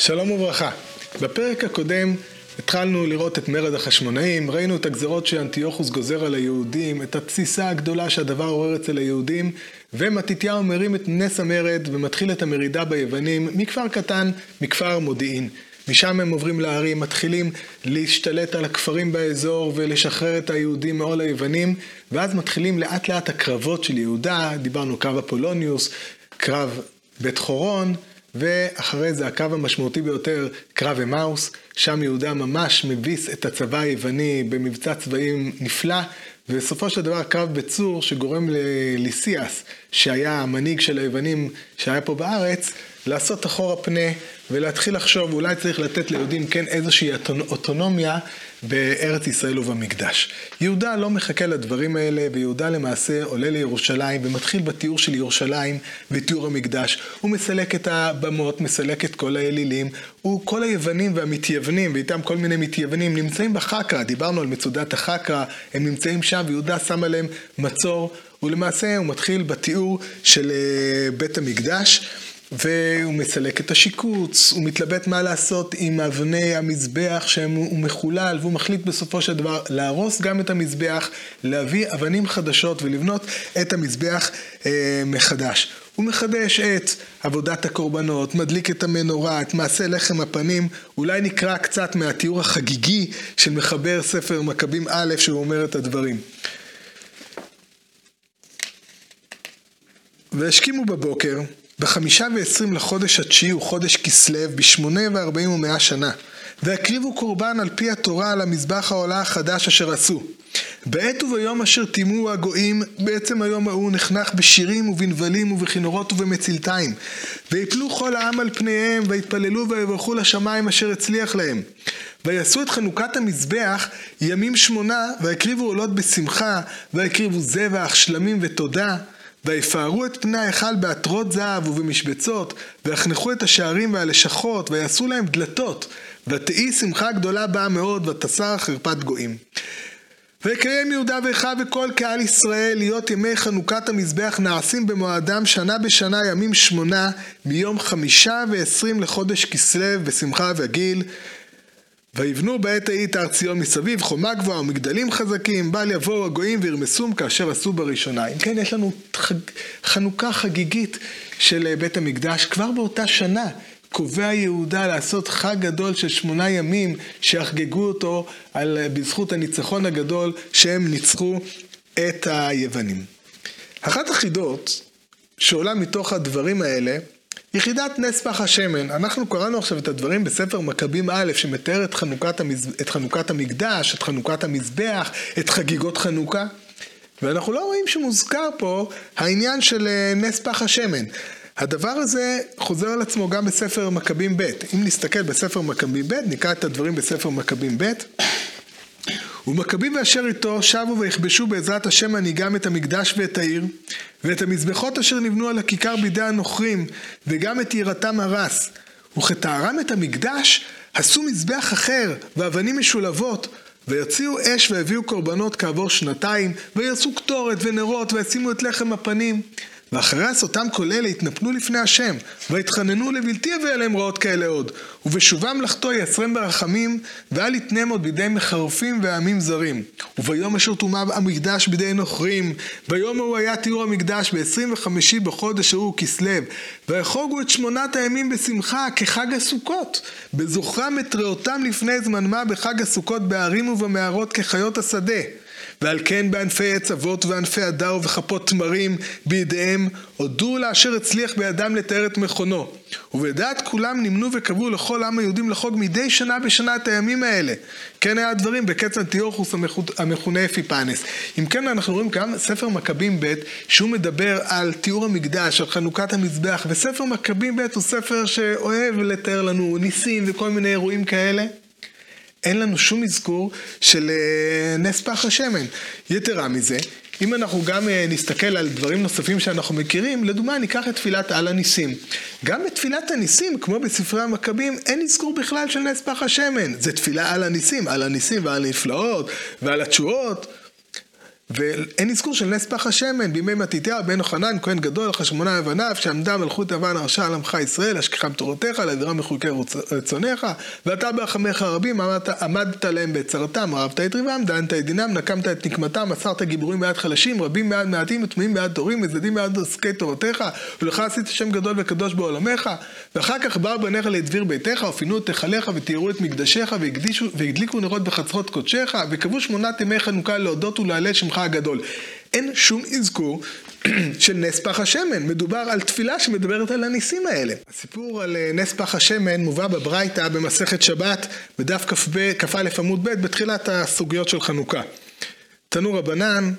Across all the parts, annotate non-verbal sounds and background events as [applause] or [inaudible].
שלום וברכה. בפרק הקודם התחלנו לראות את מרד החשמונאים, ראינו את הגזרות שאנטיוכוס גוזר על היהודים, את התסיסה הגדולה שהדבר עורר אצל היהודים, ומתתיהו מרים את נס המרד ומתחיל את המרידה ביוונים מכפר קטן, מכפר מודיעין. משם הם עוברים להרים, מתחילים להשתלט על הכפרים באזור ולשחרר את היהודים מעול היוונים, ואז מתחילים לאט לאט הקרבות של יהודה, דיברנו קרב אפולוניוס, קרב בית חורון, ואחרי זה הקו המשמעותי ביותר, קרב אמאוס, שם יהודה ממש מביס את הצבא היווני במבצע צבאי נפלא, ובסופו של דבר קרב בצור שגורם לליסיאס, שהיה המנהיג של היוונים שהיה פה בארץ, לעשות אחורה פנה ולהתחיל לחשוב, אולי צריך לתת ליהודים כן איזושהי אוטונומיה בארץ ישראל ובמקדש. יהודה לא מחכה לדברים האלה, ויהודה למעשה עולה לירושלים ומתחיל בתיאור של ירושלים ותיאור המקדש. הוא מסלק את הבמות, מסלק את כל האלילים, הוא, כל היוונים והמתייוונים, ואיתם כל מיני מתייוונים, נמצאים בחקרא, דיברנו על מצודת החקרא, הם נמצאים שם, ויהודה שם עליהם מצור, ולמעשה הוא מתחיל בתיאור של אה, בית המקדש. והוא מסלק את השיקוץ, הוא מתלבט מה לעשות עם אבני המזבח שהוא מחולל, והוא מחליט בסופו של דבר להרוס גם את המזבח, להביא אבנים חדשות ולבנות את המזבח אה, מחדש. הוא מחדש את עבודת הקורבנות, מדליק את המנורה, את מעשה לחם הפנים, אולי נקרא קצת מהתיאור החגיגי של מחבר ספר מכבים א', שהוא אומר את הדברים. והשכימו בבוקר, בחמישה ועשרים לחודש התשיעי הוא חודש כסלו, בשמונה וארבעים ומאה שנה. והקריבו קורבן על פי התורה על המזבח העולה החדש אשר עשו. בעת וביום אשר טימאו הגויים, בעצם היום ההוא נחנך בשירים ובנבלים ובכינורות ובמצלתיים. ויפלו כל העם על פניהם, ויתפללו ויברכו לשמיים אשר הצליח להם. ויעשו את חנוכת המזבח ימים שמונה, ויקריבו עולות בשמחה, ויקריבו זבח, שלמים ותודה. ויפארו את פני ההיכל בעטרות זהב ובמשבצות, ויחנכו את השערים והלשכות, ויעשו להם דלתות, ותהי שמחה גדולה באה מאוד, ותסר חרפת גויים. ויקיים יהודה ואחיו וכל קהל ישראל להיות ימי חנוכת המזבח נעשים במועדם שנה בשנה ימים שמונה מיום חמישה ועשרים לחודש כסלו בשמחה וגיל ויבנו בעת ההיא את הר ציון מסביב, חומה גבוהה ומגדלים חזקים, בל יבואו הגויים וירמסום כאשר עשו בראשונה. אם כן, יש לנו חג... חנוכה חגיגית של אה, בית המקדש. כבר באותה שנה קובע יהודה לעשות חג גדול של שמונה ימים, שיחגגו אותו על, אה, בזכות הניצחון הגדול שהם ניצחו את היוונים. אחת החידות שעולה מתוך הדברים האלה יחידת נס פח השמן, אנחנו קראנו עכשיו את הדברים בספר מכבים א', שמתאר את חנוכת, המז... את חנוכת המקדש, את חנוכת המזבח, את חגיגות חנוכה, ואנחנו לא רואים שמוזכר פה העניין של אה, נס פח השמן. הדבר הזה חוזר על עצמו גם בספר מכבים ב'. אם נסתכל בספר מכבים ב', נקרא את הדברים בספר מכבים ב'. ומכבים ואשר איתו שבו ויכבשו בעזרת השם מנהיגם את המקדש ואת העיר, ואת המזבחות אשר נבנו על הכיכר בידי הנוכרים, וגם את יראתם הרס. וכתארם את המקדש, עשו מזבח אחר, ואבנים משולבות, ויוציאו אש ויביאו קורבנות כעבור שנתיים, ויעשו קטורת ונרות, וישימו את לחם הפנים. ואחרי עשותם כל אלה התנפלו לפני השם, והתחננו לבלתי יביא עליהם רעות כאלה עוד. ובשובם מלאכתו יעשרם ברחמים, ואל יתנם עוד בידי מחרפים ועמים זרים. וביום אשר טומא המקדש בידי נוכרים, ביום ההוא היה תיאור המקדש בעשרים וחמישי בחודש ההוא כסלו, ויחוגו את שמונת הימים בשמחה כחג הסוכות, בזוכרם את ריאותם לפני זמן מה בחג הסוכות בערים ובמערות כחיות השדה. ועל כן בענפי עץ אבות וענפי הדר וכפות תמרים בידיהם, הודו לאשר הצליח בידם לתאר את מכונו. ובדעת כולם נמנו וקבעו לכל עם היהודים לחוג מדי שנה בשנה את הימים האלה. כן היה הדברים בקץ אנטיוכוס המכונה אפיפנס. אם כן אנחנו רואים גם ספר מכבים ב' שהוא מדבר על תיאור המקדש, על חנוכת המזבח, וספר מכבים ב' הוא ספר שאוהב לתאר לנו ניסים וכל מיני אירועים כאלה. אין לנו שום אזכור של אה, נס פח השמן. יתרה מזה, אם אנחנו גם אה, נסתכל על דברים נוספים שאנחנו מכירים, לדוגמה ניקח את תפילת על הניסים. גם בתפילת הניסים, כמו בספרי המכבים, אין אזכור בכלל של נס פח השמן. זה תפילה על הניסים, על הניסים ועל הנפלאות ועל התשואות. ואין אזכור של נס פח השמן בימי מתתיהו בן יוחנן כהן גדול חשמונה לבניו שעמדה מלכות יוון הרשע על עמך ישראל אשכחם תורתך להעבירם מחוקי רצונך. ואתה ברחמך הרבים עמדת, עמדת להם בצרתם רבת את ריבם דנת את דינם נקמת את נקמתם מסרת גיבורים ביד חלשים רבים ביד מעטים וטמאים ביד תורים וזדים ביד עוסקי תורתך ולך עשית שם גדול וקדוש בעולמך. ואחר כך באו בניך לדביר ביתך ופינו את היכליך ותיארו את מקדשיך והדליקו נרות בחצרות קודשך וקבעו שמונת ימי חנוכה להודות ולהלל שמך הגדול. אין שום אזכור [clears throat] של נס פח השמן, מדובר על תפילה שמדברת על הניסים האלה. הסיפור על אה, נס פח השמן מובא בברייתא במסכת שבת בדף כ"א עמוד ב' בתחילת הסוגיות של חנוכה. תנו רבנן,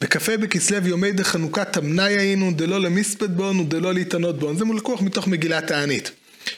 בכ"ה בכסלו יומי דחנוכה תמנאי היינו דלא למספד בון ודלא להתענות בון. זה מלקוח מתוך מגילת תענית.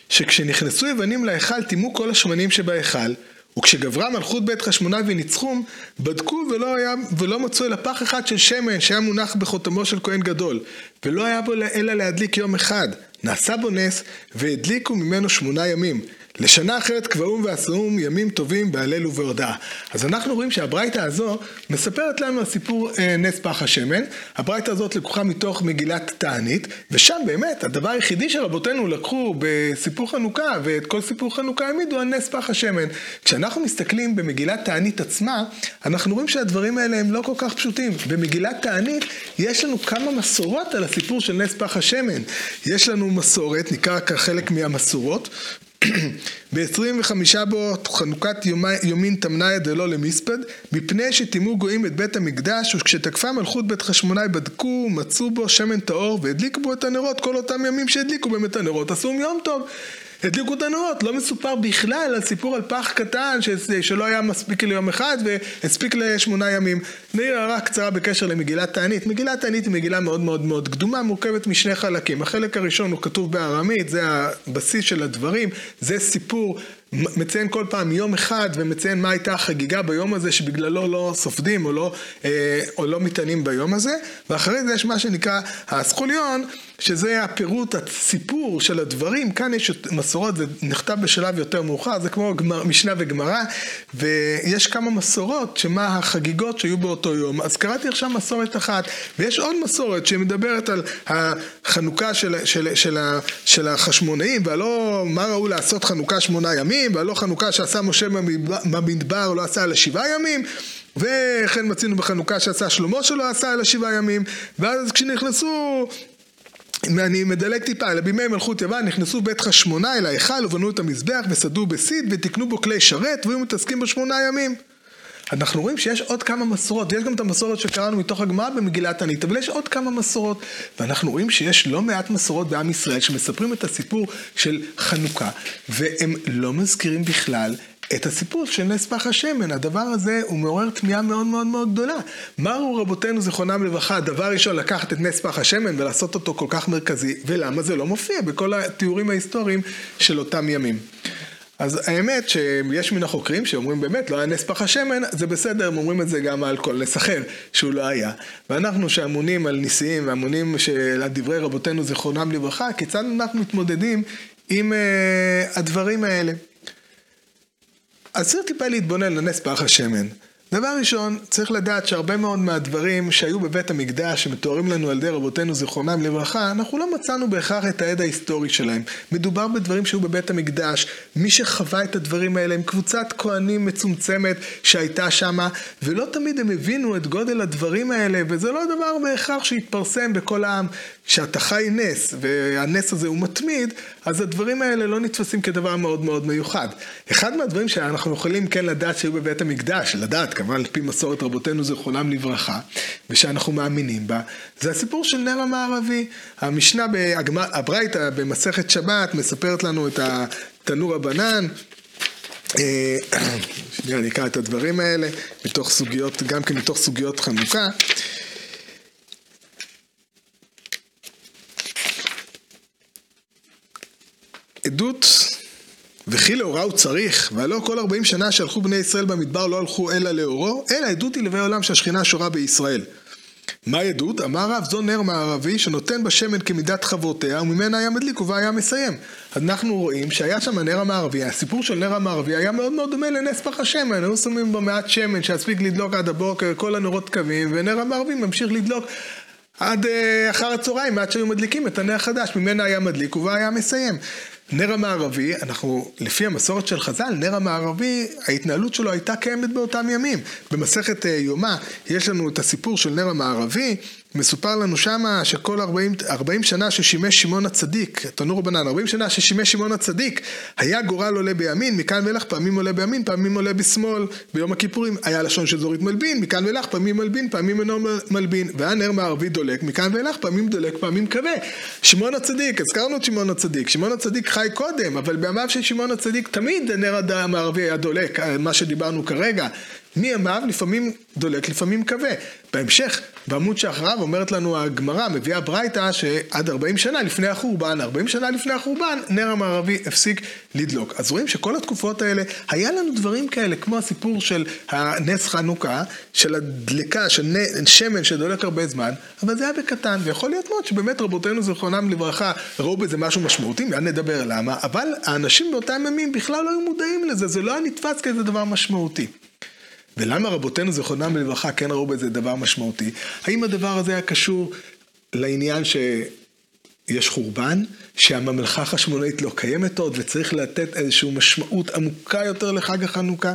שכשנכנסו יוונים להיכל טימאו כל השמנים שבהיכל וכשגברה מלכות בית חשמונאי וניצחום, בדקו ולא, היה, ולא מצאו אלא פח אחד של שמן שהיה מונח בחותמו של כהן גדול, ולא היה בו אלא להדליק יום אחד. נעשה בו נס, והדליקו ממנו שמונה ימים. לשנה אחרת קבעום ועשום ימים טובים בהלל ובהודאה. אז אנחנו רואים שהברייתא הזו מספרת לנו על סיפור אה, נס פח השמן. הברייתא הזאת לקוחה מתוך מגילת תענית, ושם באמת הדבר היחידי שרבותינו לקחו בסיפור חנוכה, ואת כל סיפור חנוכה העמידו על נס פח השמן. כשאנחנו מסתכלים במגילת תענית עצמה, אנחנו רואים שהדברים האלה הם לא כל כך פשוטים. במגילת תענית יש לנו כמה מסורות על הסיפור של נס פח השמן. יש לנו מסורת, נקרא כחלק מהמסורות, ב-25 בו חנוכת יומין תמניה דלא למספד, מפני שטימאו גויים את בית המקדש, וכשתקפה מלכות בית חשמונאי בדקו, מצאו בו שמן טהור, והדליקו בו את הנרות כל אותם ימים שהדליקו את הנרות, עשו יום טוב. הדליקו את הנרות, לא מסופר בכלל על סיפור על פח קטן ש... שלא היה מספיק ליום אחד והספיק לשמונה ימים. נעיר הערה קצרה בקשר למגילת תענית. מגילת תענית היא מגילה מאוד מאוד מאוד קדומה, מורכבת משני חלקים. החלק הראשון הוא כתוב בארמית, זה הבסיס של הדברים, זה סיפור מציין כל פעם יום אחד ומציין מה הייתה החגיגה ביום הזה שבגללו לא סופדים או לא, אה, לא מתענים ביום הזה. ואחרי זה יש מה שנקרא הסכוליון שזה הפירוט, הסיפור של הדברים, כאן יש מסורות, זה נכתב בשלב יותר מאוחר, זה כמו גמר, משנה וגמרא, ויש כמה מסורות שמה החגיגות שהיו באותו יום. אז קראתי עכשיו מסורת אחת, ויש עוד מסורת שמדברת על החנוכה של, של, של, של החשמונאים, והלא מה ראו לעשות חנוכה שמונה ימים, והלא חנוכה שעשה משה במדבר, לא עשה אלא שבעה ימים. וכן מצינו בחנוכה שעשה שלמה שלא עשה אלא שבעה ימים ואז כשנכנסו אני מדלג טיפה, אלא בימי מלכות יוון נכנסו בית חשמונה אל ההיכל ובנו את המזבח וסדו בסיד ותקנו בו כלי שרת והיו מתעסקים בשמונה ימים. אנחנו רואים שיש עוד כמה מסורות, ויש גם את המסורת שקראנו מתוך הגמרא במגילת ענית, אבל יש עוד כמה מסורות, ואנחנו רואים שיש לא מעט מסורות בעם ישראל שמספרים את הסיפור של חנוכה, והם לא מזכירים בכלל את הסיפור של נס פח השמן. הדבר הזה הוא מעורר תמיהה מאוד מאוד מאוד גדולה. מה ראו רבותינו זיכרונם לברכה, דבר ראשון לקחת את נס פח השמן ולעשות אותו כל כך מרכזי, ולמה זה לא מופיע בכל התיאורים ההיסטוריים של אותם ימים. אז האמת שיש מן החוקרים שאומרים באמת לא היה נס פח השמן, זה בסדר, הם אומרים את זה גם על כל נס אחר שהוא לא היה. ואנחנו שאמונים על ניסים ואמונים על דברי רבותינו זיכרונם לברכה, כיצד אנחנו מתמודדים עם uh, הדברים האלה. אז צריך טיפה להתבונן לנס פח השמן. דבר ראשון, צריך לדעת שהרבה מאוד מהדברים שהיו בבית המקדש, שמתוארים לנו על ידי רבותינו זיכרונם לברכה, אנחנו לא מצאנו בהכרח את העד ההיסטורי שלהם. מדובר בדברים שהיו בבית המקדש, מי שחווה את הדברים האלה הם קבוצת כהנים מצומצמת שהייתה שמה, ולא תמיד הם הבינו את גודל הדברים האלה, וזה לא דבר בהכרח שהתפרסם בכל העם. כשאתה חי נס, והנס הזה הוא מתמיד, אז הדברים האלה לא נתפסים כדבר מאוד מאוד מיוחד. אחד מהדברים שאנחנו יכולים כן לדעת שהיו בבית המקדש, לדעת כמובן על פי מסורת רבותינו זיכרונם לברכה, ושאנחנו מאמינים בה, זה הסיפור של נר המערבי. המשנה, הברייתא במסכת שבת מספרת לנו את התנור הבנן. אה, שנייה, אני אקרא את הדברים האלה, מתוך סוגיות, גם כן מתוך סוגיות חנוכה. עדות וכי לאורה הוא צריך, והלא כל ארבעים שנה שהלכו בני ישראל במדבר לא הלכו אלא לאורו, אלא עדות היא לבי עולם שהשכינה שורה בישראל. מה עדות? אמר רב, זו נר מערבי שנותן בשמן כמידת חברותיה וממנה היה מדליק ובה היה מסיים. אנחנו רואים שהיה שם הנר המערבי, הסיפור של נר המערבי היה מאוד מאוד דומה לנס פח השמן, היו שמים בו מעט שמן שיספיק לדלוק עד הבוקר, כל הנרות קווים, ונר המערבי ממשיך לדלוק עד uh, אחר הצהריים, עד שהיו מדליקים את הנר החדש, ממנה היה מדליק ובה היה מסיים. נר המערבי, אנחנו, לפי המסורת של חז"ל, נר המערבי, ההתנהלות שלו הייתה קיימת באותם ימים. במסכת uh, יומא, יש לנו את הסיפור של נר המערבי, מסופר לנו שמה שכל 40, 40 שנה ששימש שמעון הצדיק, תנור רבנן, 40 שנה ששימש שמעון הצדיק, היה גורל עולה בימין, מכאן ואילך פעמים עולה בימין, פעמים עולה בשמאל, ביום הכיפורים היה לשון של זורית מלבין, מכאן ואילך פעמים מלבין, פעמים אינו מלבין, והיה נר מערבי דולק, מכאן ואילך פעמים דולק, פעמים כבה. שמעון הצדיק, הזכרנו את שמעון הצדיק, שמעון הצדיק חי קודם, אבל בימיו של שמעון הצדיק תמיד הנר המערבי היה דולק, מה שדיברנו כרגע. מימיו לפעמים דולק, לפעמים כבה. בהמשך, בעמוד שאחריו אומרת לנו הגמרא, מביאה ברייתא שעד 40 שנה לפני החורבן, 40 שנה לפני החורבן, נר המערבי הפסיק לדלוק. אז רואים שכל התקופות האלה, היה לנו דברים כאלה, כמו הסיפור של הנס חנוכה, של הדלקה, של שמן שדולק הרבה זמן, אבל זה היה בקטן, ויכול להיות מאוד שבאמת רבותינו זיכרונם לברכה ראו בזה משהו משמעותי, מיד נדבר למה, אבל האנשים באותם ימים בכלל לא היו מודעים לזה, זה לא היה נתפס כאיזה דבר משמעותי. ולמה רבותינו זיכרונם לברכה כן ראו בזה דבר משמעותי? האם הדבר הזה היה קשור לעניין שיש חורבן, שהממלכה החשמונאית לא קיימת עוד וצריך לתת איזושהי משמעות עמוקה יותר לחג החנוכה?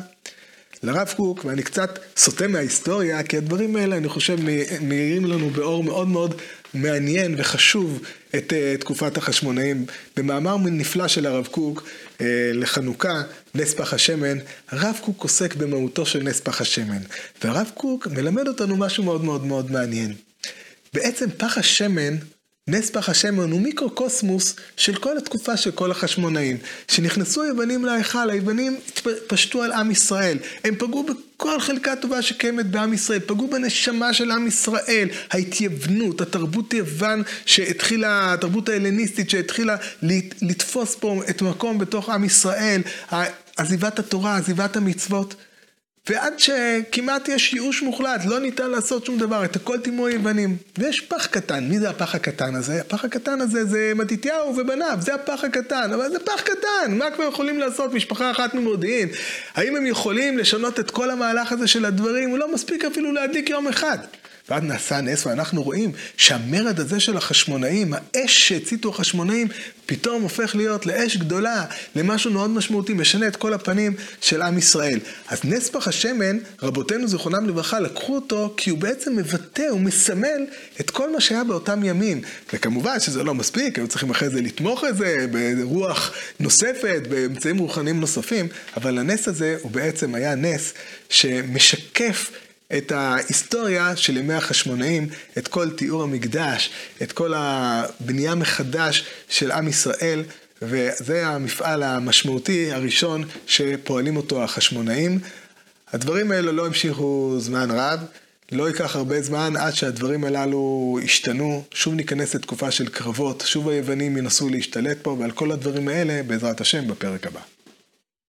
לרב קוק, ואני קצת סוטה מההיסטוריה, כי הדברים האלה, אני חושב, מאירים לנו באור מאוד מאוד מעניין וחשוב את uh, תקופת החשמונאים. במאמר נפלא של הרב קוק uh, לחנוכה, נס פח השמן, הרב קוק עוסק במהותו של נס פח השמן. והרב קוק מלמד אותנו משהו מאוד מאוד מאוד מעניין. בעצם פח השמן נס פח השמן הוא מיקרוקוסמוס של כל התקופה של כל החשמונאים. כשנכנסו היוונים להיכל, היוונים פשטו על עם ישראל. הם פגעו בכל חלקה טובה שקיימת בעם ישראל, פגעו בנשמה של עם ישראל. ההתייוונות, התרבות יוון שהתחילה, התרבות ההלניסטית שהתחילה לתפוס פה את מקום בתוך עם ישראל, עזיבת התורה, עזיבת המצוות. ועד שכמעט יש ייאוש מוחלט, לא ניתן לעשות שום דבר, את הכל טימו היוונים. ויש פח קטן, מי זה הפח הקטן הזה? הפח הקטן הזה זה מתתיהו ובניו, זה הפח הקטן, אבל זה פח קטן, מה כבר יכולים לעשות משפחה אחת ממודיעין? האם הם יכולים לשנות את כל המהלך הזה של הדברים? הוא לא מספיק אפילו להדליק יום אחד. ואז נעשה נס, ואנחנו רואים שהמרד הזה של החשמונאים, האש שהציתו החשמונאים, פתאום הופך להיות לאש גדולה, למשהו מאוד משמעותי, משנה את כל הפנים של עם ישראל. אז נס פח השמן, רבותינו זיכרונם לברכה, לקחו אותו כי הוא בעצם מבטא, הוא מסמל את כל מה שהיה באותם ימים. וכמובן שזה לא מספיק, היו צריכים אחרי זה לתמוך את זה ברוח נוספת, באמצעים רוחניים נוספים, אבל הנס הזה הוא בעצם היה נס שמשקף את ההיסטוריה של ימי החשמונאים, את כל תיאור המקדש, את כל הבנייה מחדש של עם ישראל, וזה המפעל המשמעותי הראשון שפועלים אותו החשמונאים. הדברים האלה לא המשיכו זמן רב, לא ייקח הרבה זמן עד שהדברים הללו ישתנו, שוב ניכנס לתקופה של קרבות, שוב היוונים ינסו להשתלט פה, ועל כל הדברים האלה, בעזרת השם, בפרק הבא.